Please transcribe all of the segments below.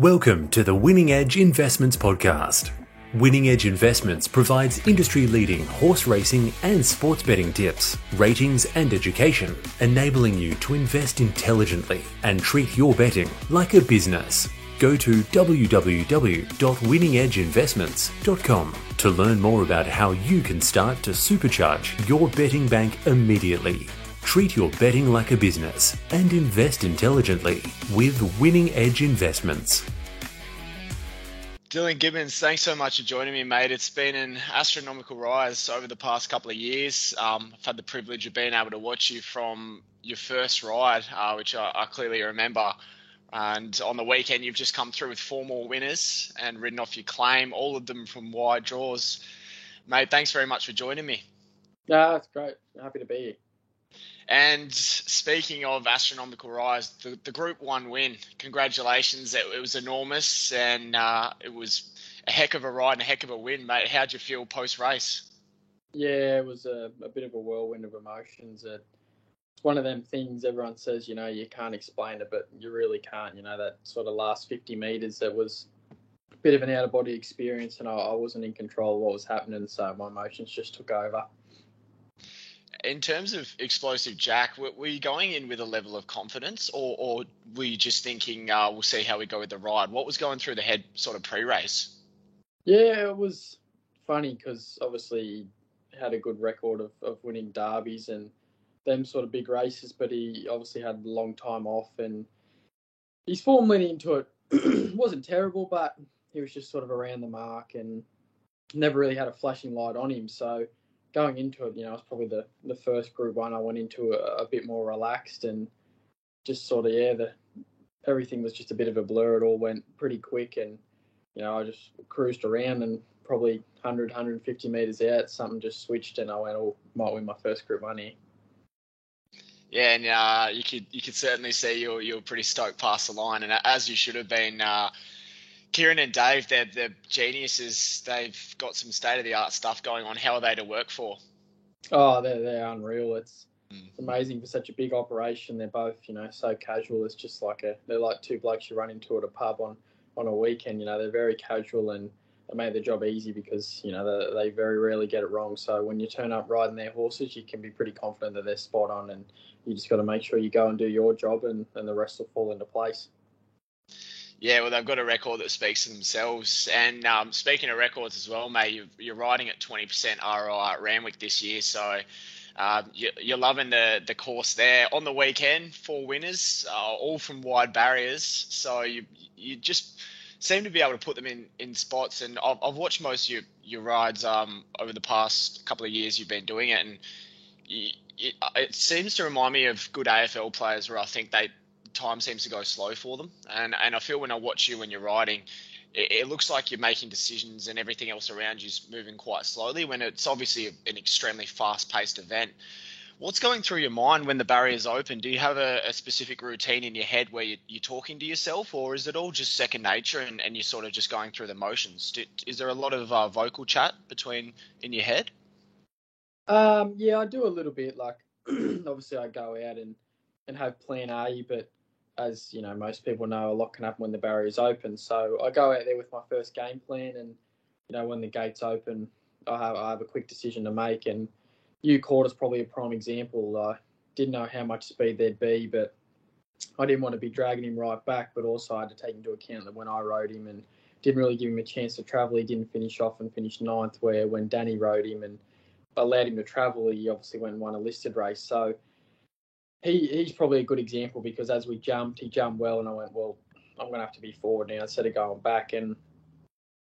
Welcome to the Winning Edge Investments Podcast. Winning Edge Investments provides industry leading horse racing and sports betting tips, ratings, and education, enabling you to invest intelligently and treat your betting like a business. Go to www.winningedgeinvestments.com to learn more about how you can start to supercharge your betting bank immediately. Treat your betting like a business and invest intelligently with Winning Edge Investments. Dylan Gibbons, thanks so much for joining me, mate. It's been an astronomical rise over the past couple of years. Um, I've had the privilege of being able to watch you from your first ride, uh, which I, I, clearly remember. And on the weekend, you've just come through with four more winners and ridden off your claim, all of them from wide draws. Mate, thanks very much for joining me. Yeah, that's great. Happy to be here. And speaking of astronomical rise, the, the Group One win, congratulations! It, it was enormous, and uh, it was a heck of a ride and a heck of a win, mate. How'd you feel post race? Yeah, it was a, a, bit of a whirlwind of emotions. It's one of them things everyone says, you know, you can't explain it, but you really can't. You know, that sort of last 50 meters, that was a bit of an out of body experience, and I, I wasn't in control of what was happening, so my emotions just took over in terms of explosive Jack, were, you going in with a level of confidence, or, or were you just thinking uh, we'll see how we go with the ride? What was going through the head, sort of pre-race? Yeah, it was funny because obviously he had a good record of, of winning derbies and them sort of big races, but he obviously had a long time off and his form went into it wasn't terrible, but he was just sort of around the mark and never really had a flashing light on him. So going into it, you know, it's probably the, the first group one I went into a, a, bit more relaxed and just sort of yeah, the everything was just a bit of a blur. It all went pretty quick, and you know, I just cruised around and probably 100, 150 meters out, something just switched, and I went, "Oh, might win my first group one here." Yeah, and uh, you could you could certainly see you're you're pretty stoked past the line, and as you should have been. Uh, Ciaron and Dave, they're, they're geniuses. They've got some state of the art stuff going on. How are they to work for? Oh, they're, they're unreal. It's, mm. it's amazing for such a big operation. They're both, you know, so casual. It's just like a, they're like two blokes you run into at a pub on, on a weekend. You know, they're very casual and they made the job easy because, you know, they, they very rarely get it wrong. So when you turn up riding their horses, you can be pretty confident that they're spot on and you just got to make sure you go and do your job and, and the rest will fall into place. Yeah, well, they've got a record that speaks for themselves. And um, speaking of records as well, mate, you're, you're riding at 20% ROI at Randwick this year. So um, you, are loving the, the course there. On the weekend, four winners, uh, all from wide barriers. So you, you just seem to be able to put them in, in spots. And I've, I've watched most of your, your rides um, over the past couple of years you've been doing it. And you, it, it seems to remind me of good AFL players where I think they time seems to go slow for them. And and I feel when I watch you when you're riding, it, it looks like you're making decisions and everything else around you is moving quite slowly. When it's obviously an extremely fast-paced event. What's going through your mind when the barriers open? Do you have a, a specific routine in your head where you, are talking to yourself, or is it all just second nature and, and you're sort of just going through the motions? Do, is there a lot of uh, vocal chat between in your head? Um, yeah, I do a little bit. Like, obviously, I go out and, and have plan A, but as you know, most people know, a lot can happen when the barriers open. So I go out there with my first game plan, and you know, when the gates open, I have, I have a quick decision to make. And you caught is probably a prime example. I didn't know how much speed there'd be, but I didn't want to be dragging him right back. But also, I had to take into account that when I rode him and didn't really give him a chance to travel, he didn't finish off and finish ninth. Where when Danny rode him and allowed him to travel, he obviously went and won a listed race. So he he's probably a good example because as we jumped, he jumped well, and I went, well, I'm going to have to be forward now instead of going back. And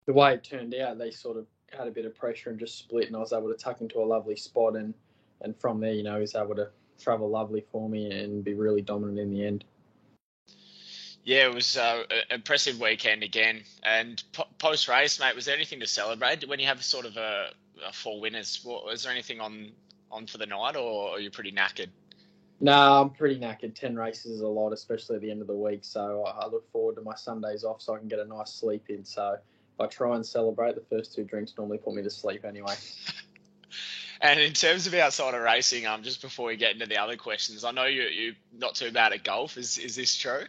the way it turned out, they sort of had a bit of pressure and just split, and I was able to tuck into a lovely spot, and and from there, you know, he's able to travel lovely for me and be really dominant in the end. Yeah, it was uh, an impressive weekend again. And po- post race, mate, was there anything to celebrate when you have sort of a, a four winners? What, Was there anything on on for the night, or are you pretty knackered? No, I'm pretty knackered. Ten races is a lot, especially at the end of the week. So I look forward to my Sundays off so I can get a nice sleep in. So if I try and celebrate, the first two drinks normally put me to sleep anyway. and in terms of outside of racing, um, just before we get into the other questions, I know you you not too bad at golf. Is is this true?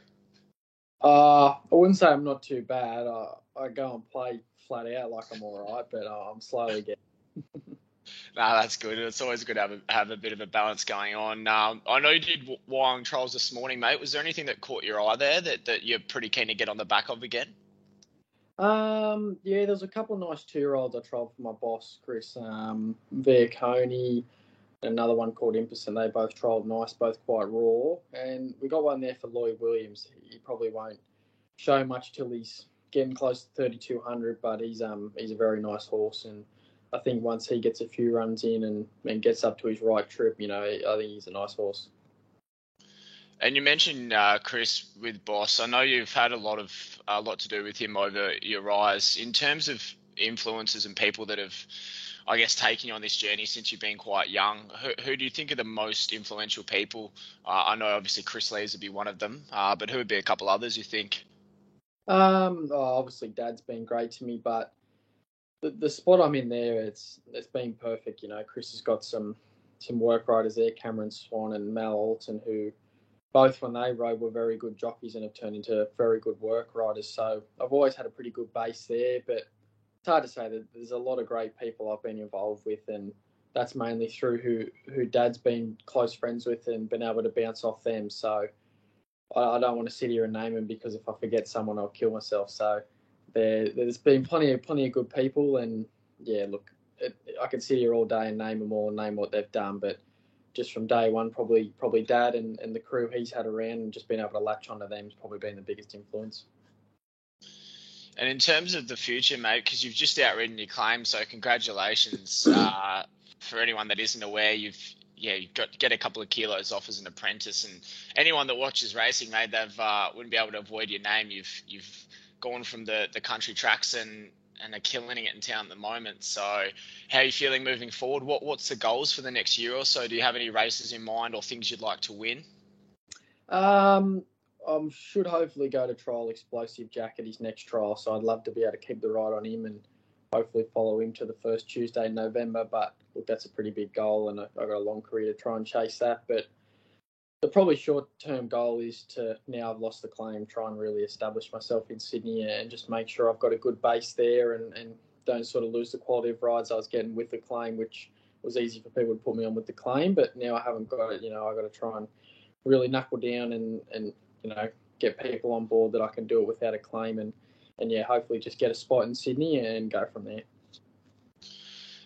Uh, I wouldn't say I'm not too bad. I, I go and play flat out like I'm all right, but uh, I'm slowly getting. No, that's good. It's always good to have a, have a bit of a balance going on. Um, I know you did Wyong trials this morning, mate. Was there anything that caught your eye there that, that you're pretty keen to get on the back of again? Um, yeah, there's a couple of nice two-year-olds I trialled for my boss, Kris. Um, Coney, another one called Impus, and they both trialled nice, both quite raw. And we got one there for Lloyd Williams. He probably won't show much till he's getting close to 3,200, but he's um he's a very nice horse and I think once he gets a few runs in and, and gets up to his right trip, you know, I think he's a nice horse. And you mentioned uh, Kris with Boss. I know you've had a lot of a lot to do with him over your rise. In terms of influences and people that have, I guess, taken you on this journey since you've been quite young, who, who do you think are the most influential people? Uh, I know obviously Kris Lees would be one of them, uh, but who would be a couple others you think? Um, oh, obviously Dad's been great to me, but the, the spot I'm in there, it's it's been perfect. You know, Kris has got some some work riders there, Cameron Swan and Mal Alton, who both when they rode were very good jockeys and have turned into very good work riders. So I've always had a pretty good base there, but it's hard to say that there's a lot of great people I've been involved with, and that's mainly through who who Dad's been close friends with and been able to bounce off them. So I, I don't want to sit here and name them because if I forget someone, I'll kill myself. So there, there's been plenty of plenty of good people, and yeah, look, it, I could sit here all day and name them all, and name what they've done, but just from day one, probably probably Dad and, and the crew he's had around, and just being able to latch onto them has probably been the biggest influence. And in terms of the future, mate, because you've just outridden your claim, so congratulations. Uh, for anyone that isn't aware, you've yeah, you've got get a couple of kilos off as an apprentice, and anyone that watches racing, mate, they've uh, wouldn't be able to avoid your name. You've you've gone from the, the country tracks and, and are killing it in town at the moment. So, how are you feeling moving forward? What What's the goals for the next year or so? Do you have any races in mind or things you'd like to win? Um, I should hopefully go to trial Explosive Jack at his next trial. So I'd love to be able to keep the ride on him and hopefully follow him to the first Tuesday in November. But look, that's a pretty big goal, and I've got a long career to try and chase that. But the probably short term goal is to now I've lost the claim, try and really establish myself in Sydney and just make sure I've got a good base there and, and don't sort of lose the quality of rides I was getting with the claim, which was easy for people to put me on with the claim. But now I haven't got it, you know, I've got to try and really knuckle down and, and you know, get people on board that I can do it without a claim and, and yeah, hopefully just get a spot in Sydney and go from there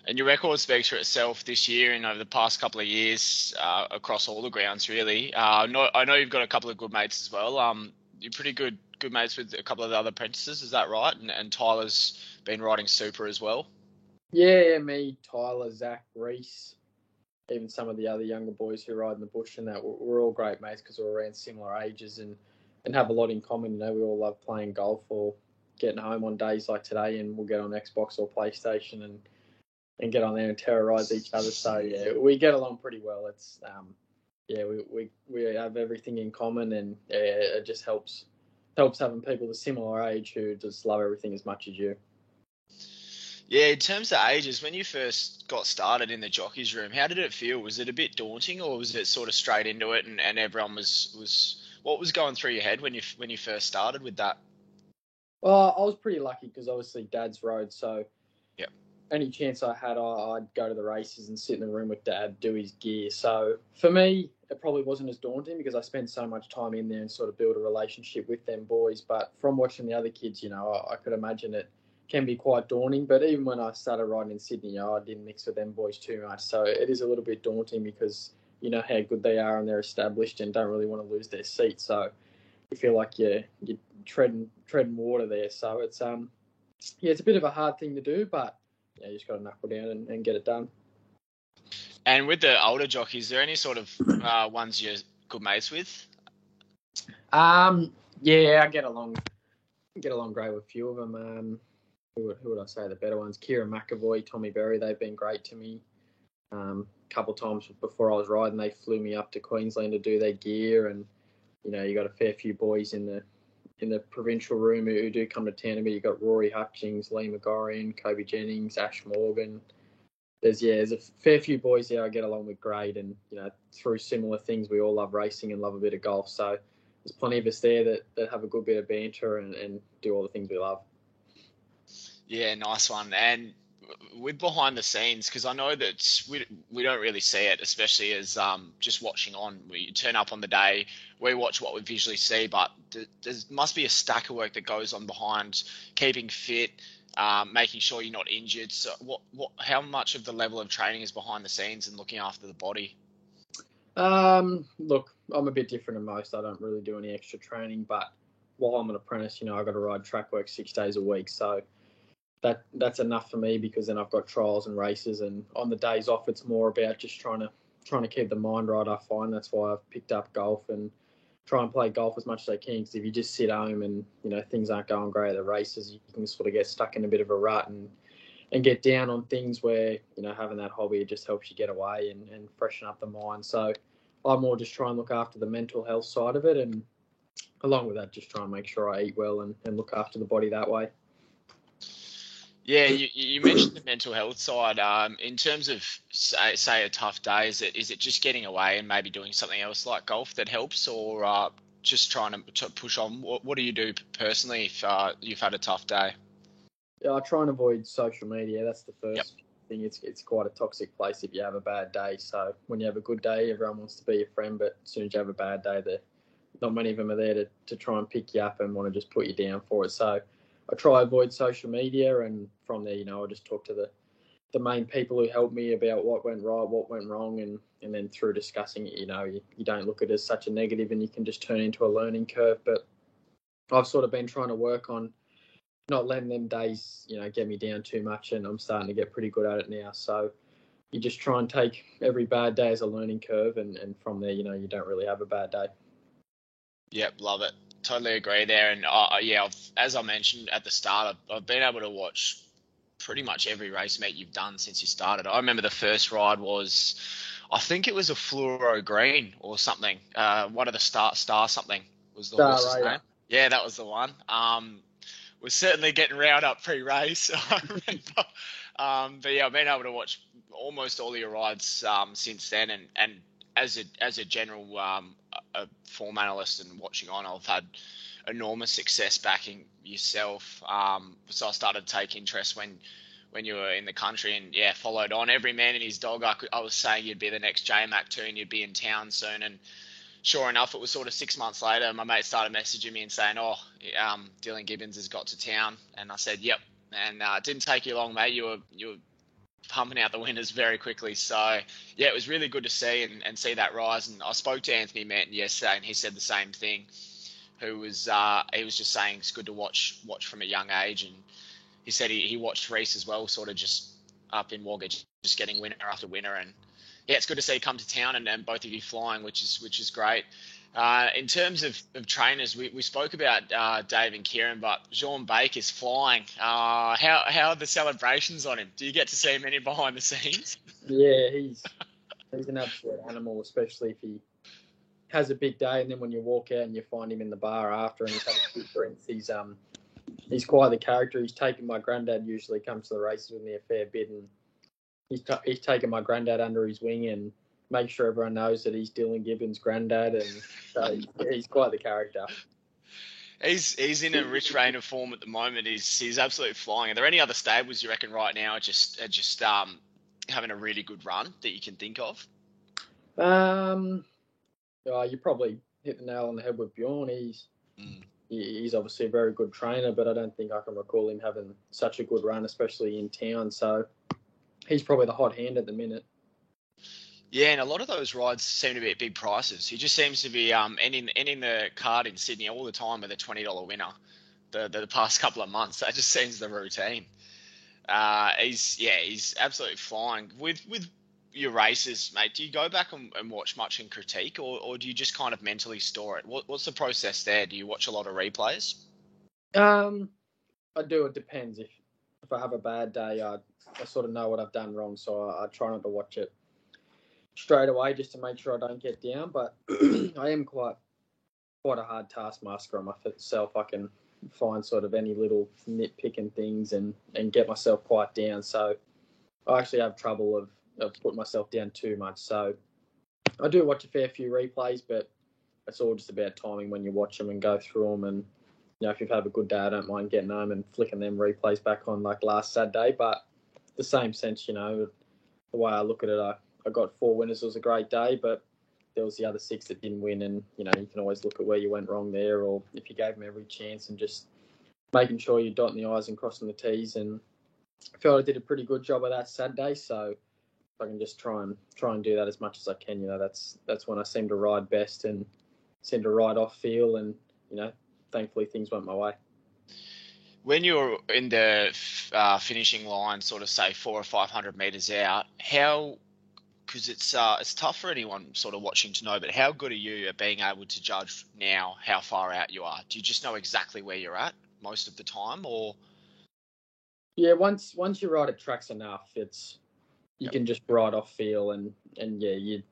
and your record speaks for itself this year and over the past couple of years uh, across all the grounds, really. Uh, no, I know you've got a couple of good mates as well. Um, you're pretty good good mates with a couple of the other apprentices, is that right? And, and Tyler's been riding super as well. Yeah, me, Tyler, Zach, Reese, even some of the other younger boys who ride in the bush and that. We're, we're all great mates because we're around similar ages and and have a lot in common. You know, we all love playing golf or getting home on days like today, and we'll get on Xbox or PlayStation and and get on there and terrorize each other. So yeah, we get along pretty well. It's um, yeah, we, we we have everything in common, and yeah, it just helps helps having people the similar age who just love everything as much as you. Yeah, in terms of ages, when you first got started in the jockeys room, how did it feel? Was it a bit daunting, or was it sort of straight into it, and, and everyone was was what was going through your head when you when you first started with that? Well, I was pretty lucky because obviously Dad's rode, so any chance I had, I'd go to the races and sit in the room with Dad, do his gear. So for me, it probably wasn't as daunting because I spent so much time in there and sort of build a relationship with them boys. But from watching the other kids, you know, I, I could imagine it can be quite daunting. But even when I started riding in Sydney, I didn't mix with them boys too much. So it is a little bit daunting because you know how good they are and they're established and don't really want to lose their seat. So you feel like you're, you're treading treading water there. So it's um yeah, it's a bit of a hard thing to do, but yeah, you just got to knuckle down and, and, get it done. And with the older jockeys, is there any sort of uh, ones you're good mates with? Um, yeah, I get along, get along great with a few of them. Um, who would, who would I say the better ones? Kerrin McEvoy, Tommy Berry, they've been great to me. Um, a couple times before I was riding, they flew me up to Queensland to do their gear, and you know, you got a fair few boys in the in the provincial room who, do come to. But you've got Rory Hutchings, Lee Magorrian, Koby Jennings, Ash Morgan. There's yeah, there's a fair few boys there I get along with great, and you know through similar things we all love racing and love a bit of golf. So there's plenty of us there that, that have a good bit of banter and, and do all the things we love. Yeah, nice one. And with behind the scenes, because I know that we, we don't really see it, especially as um, just watching on. We turn up on the day, we watch what we visually see, but there must be a stack of work that goes on behind keeping fit, um, making sure you're not injured. So, what, what, how much of the level of training is behind the scenes and looking after the body? Um, look, I'm a bit different than most. I don't really do any extra training, but while I'm an apprentice, you know, I've got to ride track work six days a week. So that that's enough for me because then I've got trials and races, and on the days off, it's more about just trying to trying to keep the mind right. I find that's why I've picked up golf and try and play golf as much as I can. Because if you just sit home and you know things aren't going great at the races, you can sort of get stuck in a bit of a rut and and get down on things where you know having that hobby just helps you get away and, and freshen up the mind. So I more just try and look after the mental health side of it, and along with that, just try and make sure I eat well and, and look after the body that way. Yeah, you, you mentioned the mental health side. Um, in terms of say, say, a tough day, is it is it just getting away and maybe doing something else like golf that helps, or uh, just trying to, to, push on? What, what do you do personally if uh, you've had a tough day? Yeah, I try and avoid social media. That's the first yep. thing. It's it's quite a toxic place if you have a bad day. So when you have a good day, everyone wants to be your friend, but as soon as you have a bad day, not many of them are there to, to try and pick you up and want to just put you down for it. So I try avoid social media, and from there, you know, I just talk to the the main people who helped me about what went right, what went wrong, and and then through discussing it, you know, you, you don't look at it as such a negative, and you can just turn into a learning curve. But I've sort of been trying to work on not letting them days, you know, get me down too much, and I'm starting to get pretty good at it now. So you just try and take every bad day as a learning curve, and and from there, you know, you don't really have a bad day. Yep, love it totally agree there. And uh, yeah, I've, as I mentioned at the start, I've, I've, been able to watch pretty much every race meet you've done since you started. I remember the first ride was, I think it was a fluoro green or something. Uh, one of the star star something was the star, horse's name. Yeah. that was the one. Um, was certainly getting riled up pre-race. I remember. Um, but yeah, I've been able to watch almost all your rides um, since then, and and as a as a general um, a form analyst and watching on, I've had enormous success backing yourself. Um, so I started to take interest when when you were in the country and yeah, followed on. Every man and his dog. I, could, I was saying you'd be the next J Mac too, and you'd be in town soon. And sure enough, it was sort of six months later. My mate started messaging me and saying, "Oh, um, Dylan Gibbons has got to town," and I said, "Yep." And uh, it didn't take you long, mate. You were you were pumping out the winners very quickly. So yeah, it was really good to see and, and see that rise. And I spoke to Anthony Manton yesterday, and he said the same thing. Who was uh, he was just saying it's good to watch watch from a young age, and he said he, he watched Reese as well, sort of just up in Wagga, just getting winner after winner, and yeah, it's good to see you come to town and, and both of you flying, which is which is great. Uh, in terms of, of trainers, we, we spoke about uh, Dave and Ciaron, but Bjorn Baker is flying. Uh, how how are the celebrations on him? Do you get to see him any behind the scenes? Yeah, he's he's an absolute animal, especially if he has a big day, and then when you walk out and you find him in the bar after and he's having a few drinks, he's um he's quite the character. He's taken my granddad usually comes to the races with me a fair bit, and he's t- he's taken my granddad under his wing and make sure everyone knows that he's Dylan Gibbons' granddad, and so he's quite the character. He's he's in a rich reign of form at the moment. He's he's absolutely flying. Are there any other stables you reckon right now are just are just um, having a really good run that you can think of? Um, oh, you probably hit the nail on the head with Bjorn. He's mm. he's obviously a very good trainer, but I don't think I can recall him having such a good run, especially in town. So he's probably the hot hand at the minute. Yeah, and a lot of those rides seem to be at big prices. He just seems to be um, ending, ending the card in Sydney all the time with a twenty dollar winner. The, the, the past couple of months, that just seems the routine. Uh, he's yeah, he's absolutely flying with with your races, mate. Do you go back and, and watch much and critique, or, or do you just kind of mentally store it? What, what's the process there? Do you watch a lot of replays? Um, I do. It depends. If if I have a bad day, I I sort of know what I've done wrong, so I, I try not to watch it straight away just to make sure I don't get down. But I am quite quite a hard taskmaster on myself. I can find sort of any little nitpicking things and and get myself quite down. So I actually have trouble of of putting myself down too much. So I do watch a fair few replays, but it's all just about timing when you watch them and go through them. And you know, if you've had a good day, I don't mind getting home and flicking them replays back on like last Saturday. But the same sense, you know, the way I look at it, I, I got four winners. It was a great day, but there was the other six that didn't win, and you know, you can always look at where you went wrong there, or if you gave them every chance and just making sure you're dotting the i's and crossing the t's. And I felt I did a pretty good job of that Saturday, so if I can just try and try and do that as much as I can. You know, that's that's when I seem to ride best and seem to ride off feel, and you know, thankfully things went my way. When you're in the uh, finishing line, sort of say four or five hundred meters out, how because it's uh, it's tough for anyone sort of watching to know, but how good are you at being able to judge now how far out you are? Do you just know exactly where you're at most of the time, or? Yeah, once once you ride at tracks enough, it's you yep. can just ride off feel and and yeah, you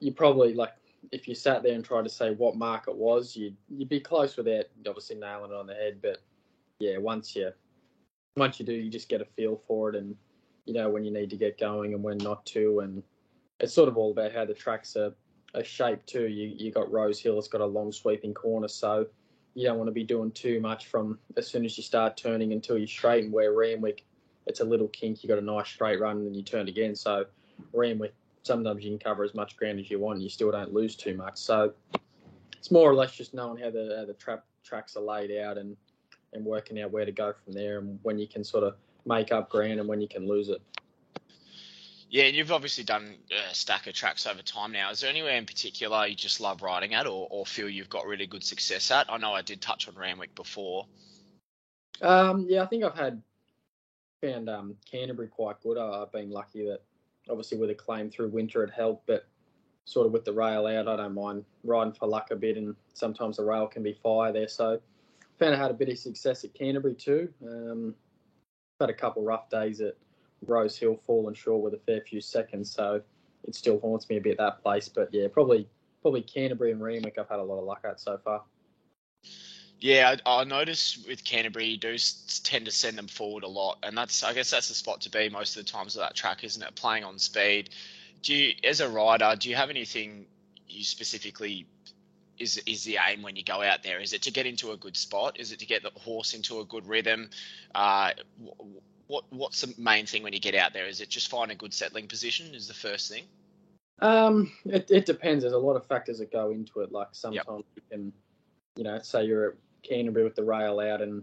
you probably like if you sat there and tried to say what mark it was, you'd you'd be close without obviously nailing it on the head. But yeah, once you once you do, you just get a feel for it and you know when you need to get going and when not to, and it's sort of all about how the tracks are, are shaped too. You you got Rose Hill, it's got a long sweeping corner, so you don't want to be doing too much from as soon as you start turning until you straighten. Where Randwick, it's a little kink, you got a nice straight run, and then you turn again. So Randwick, sometimes you can cover as much ground as you want, and you still don't lose too much. So it's more or less just knowing how the how the trap tracks are laid out and and working out where to go from there, and when you can sort of make up ground and when you can lose it. Yeah, and you've obviously done a stack of tracks over time now. Is there anywhere in particular you just love riding at or, or feel you've got really good success at? I know I did touch on Randwick before. Um, yeah, I think I've had found um, Canterbury quite good. I've been lucky that obviously with a claim through winter it helped, but sort of with the rail out, I don't mind riding for luck a bit, and sometimes the rail can be fire there. So found I had a bit of success at Canterbury too. Um, had a couple rough days at Rose Hill, fallen short with a fair few seconds, so it still haunts me a bit that place. But yeah, probably probably Canterbury and Randwick I've had a lot of luck at so far. Yeah, I, I noticed with Canterbury, you do tend to send them forward a lot, and that's I guess that's the spot to be most of the times of that track, isn't it? Playing on speed. Do you, as a rider, do you have anything you specifically is is the aim when you go out there? Is it to get into a good spot? Is it to get the horse into a good rhythm? Uh, what what's the main thing when you get out there? Is it just find a good settling position? Is the first thing? Um, it, it depends. There's a lot of factors that go into it. Like sometimes yep. you can, you know, say you're at Canterbury with the rail out and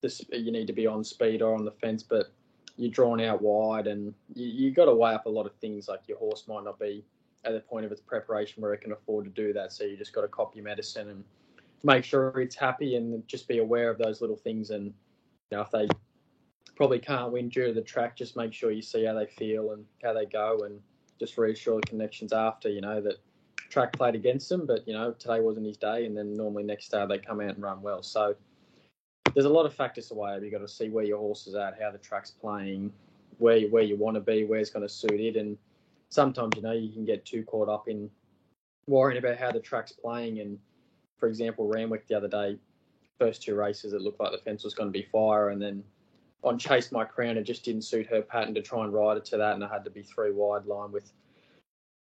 this you need to be on speed or on the fence, but you're drawn out wide and you, you got to weigh up a lot of things. Like your horse might not be at the point of its preparation where it can afford to do that. So you just got to copy medicine and make sure it's happy and just be aware of those little things. And you know, if they probably can't win due to the track, just make sure you see how they feel and how they go, and just reassure the connections after. You know that track played against them, but you know today wasn't his day, and then normally next day they come out and run well. So there's a lot of factors to weigh up. You got to see where your horse is at, how the track's playing, where you, where you want to be, where's going to suit it, and sometimes you know you can get too caught up in worrying about how the track's playing. And for example, Randwick the other day, first two races, it looked like the fence was going to be fire, and then on Chase My Crown, it just didn't suit her pattern to try and ride it to that, and it had to be three wide line with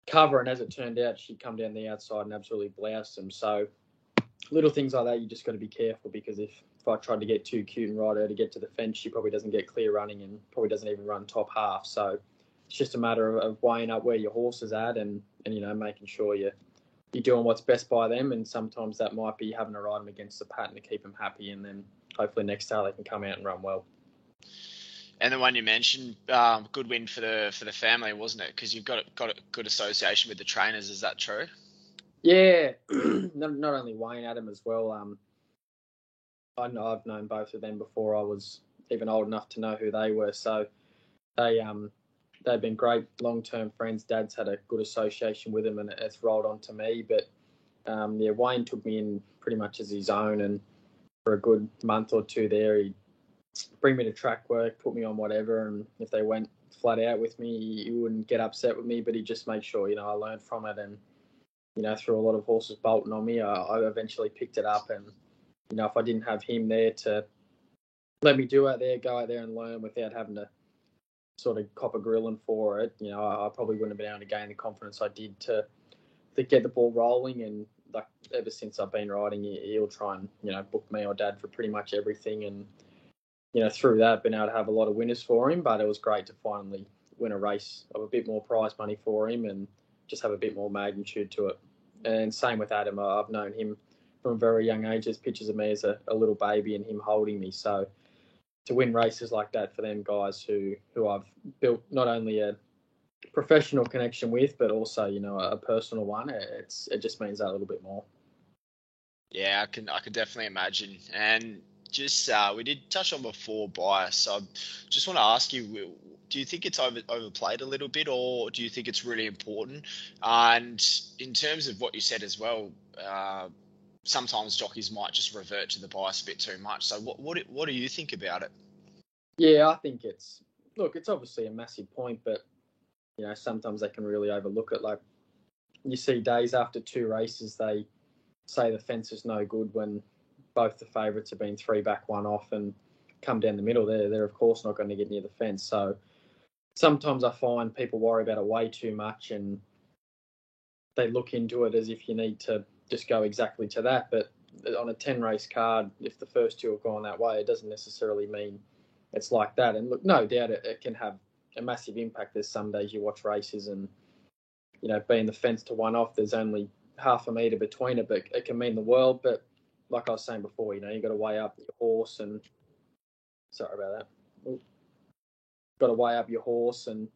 cover. And as it turned out, she'd come down the outside and absolutely bloused them. So little things like that, you just got to be careful because if if I tried to get too cute and ride her to get to the fence, she probably doesn't get clear running and probably doesn't even run top half. So it's just a matter of, of weighing up where your horse is at and, and you know making sure you you're doing what's best by them. And sometimes that might be having to ride them against the pattern to keep them happy, and then hopefully next time they can come out and run well. And the one you mentioned, um, good win for the for the family, wasn't it? Because you've got got a good association with the trainers. Is that true? Yeah, not, not only Wayne Adam as well. Um, I know I've known both of them before I was even old enough to know who they were. So they um they've been great long term friends. Dad's had a good association with them, and it's rolled on to me. But um, yeah, Wayne took me in pretty much as his own, and for a good month or two there, he'd bring me to track work, put me on whatever, and if they went flat out with me, he wouldn't get upset with me, but he'd just make sure you know I learned from it, and you know through a lot of horses bolting on me, I, I eventually picked it up, and you know if I didn't have him there to let me do out there, go out there and learn without having to sort of copper grilling for it. You know, I, I, probably wouldn't have been able to gain the confidence I did to to get the ball rolling. And like ever since I've been riding, he'll try and you know book me or dad for pretty much everything. And you know through that, been able to have a lot of winners for him. But it was great to finally win a race of a bit more prize money for him and just have a bit more magnitude to it. And same with Adam. I've known him from a very young age. There's pictures of me as a, a little baby and him holding me. So to win races like that for them guys who who I've built not only a professional connection with, but also you know a personal one. It's it just means that a little bit more. Yeah, I can I can definitely imagine. And just uh, we did touch on before bias. So just want to ask you, do you think it's over, overplayed a little bit, or do you think it's really important? And in terms of what you said as well, uh, sometimes jockeys might just revert to the bias a bit too much. So what what what do you think about it? Yeah, I think it's look, it's obviously a massive point, but you know sometimes they can really overlook it. Like you see days after two races, they say the fence is no good when both the favourites have been three back, one off, and come down the middle. They're they're of course not going to get near the fence. So sometimes I find people worry about it way too much and they look into it as if you need to just go exactly to that. But on a 10 race card, if the first two have gone that way, it doesn't necessarily mean it's like that. And look, no doubt it, it can have a massive impact. There's some days you watch races and, you know, being the fence to one off, there's only half a metre between it, but it can mean the world. But like I was saying before, you know, you've got to weigh up your horse and, sorry about that. Ooh. Got to weigh up your horse and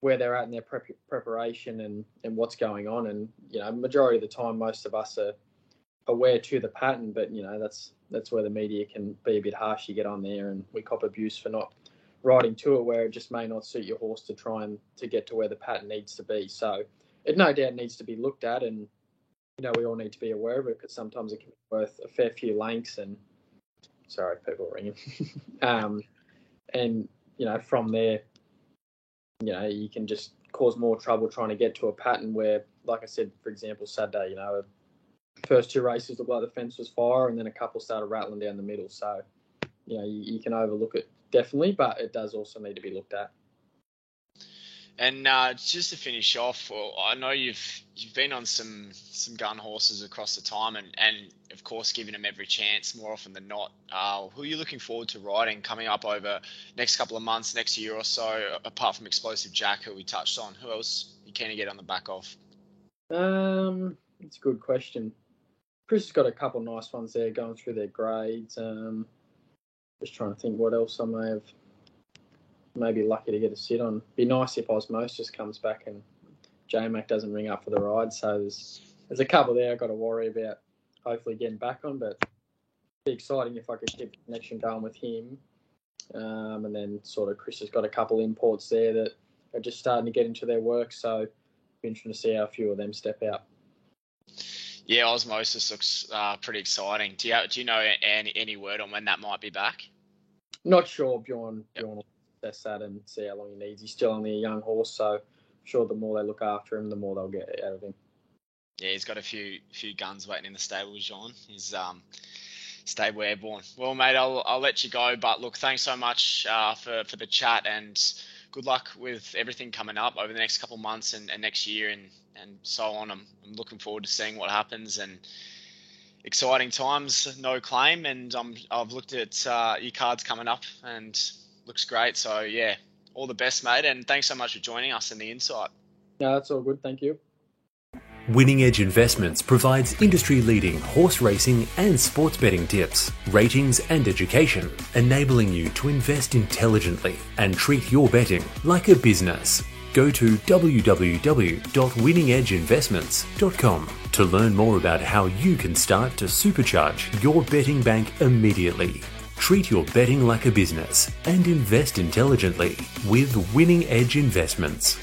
where they're at in their prep, preparation and, and what's going on. And you know, majority of the time, most of us are aware to the pattern, but you know, that's that's where the media can be a bit harsh. You get on there, and we cop abuse for not riding to it where it just may not suit your horse to try and to get to where the pattern needs to be. So it no doubt needs to be looked at, and you know, we all need to be aware of it because sometimes it can be worth a fair few lengths. And sorry, people ringing. um, and you know, from there you know, you can just cause more trouble trying to get to a pattern where, like I said, for example, Saturday, you know, first two races looked like the fence was fire, and then a couple started rattling down the middle. So, you know, you, you can overlook it definitely, but it does also need to be looked at. And uh, just to finish off, well, I know you've you've been on some some gun horses across the time, and, and of course giving them every chance more often than not. Uh, who are you looking forward to riding coming up over next couple of months, next year or so? Apart from Explosive Jack, who we touched on, who else you to get on the back of? Um, it's a good question. Kris has got a couple nice ones there going through their grades. Um, just trying to think what else I may have maybe lucky to get a sit on. Be nice if Osmosis comes back and J Mac doesn't ring up for the ride. So there's there's a couple there I've got to worry about hopefully getting back on, but be exciting if I could keep the connection going with him. Um, and then sort of Kris has got a couple imports there that are just starting to get into their work. So be interesting to see how a few of them step out. Yeah, Osmosis looks uh, pretty exciting. Do you do you know any, any word on when that might be back? Not sure, Bjorn. Yep. Bjorn assess that and see how long he needs. He's still only a young horse, so I'm sure the more they look after him, the more they'll get out of him. Yeah, he's got a few few guns waiting in the stable, John. He's um, stable airborne. Well, mate, I'll I'll let you go. But look, thanks so much uh, for for the chat and good luck with everything coming up over the next couple of months and, and next year and and so on. I'm I'm looking forward to seeing what happens and exciting times. No claim, and I'm I've looked at uh, your cards coming up and looks great. So yeah, all the best, mate, and thanks so much for joining us in the insight. Yeah, that's all good. Thank you. Winning Edge Investments provides industry leading horse racing and sports betting tips, ratings, and education, enabling you to invest intelligently and treat your betting like a business. Go to www.winningedgeinvestments.com to learn more about how you can start to supercharge your betting bank immediately. Treat your betting like a business and invest intelligently with Winning Edge Investments.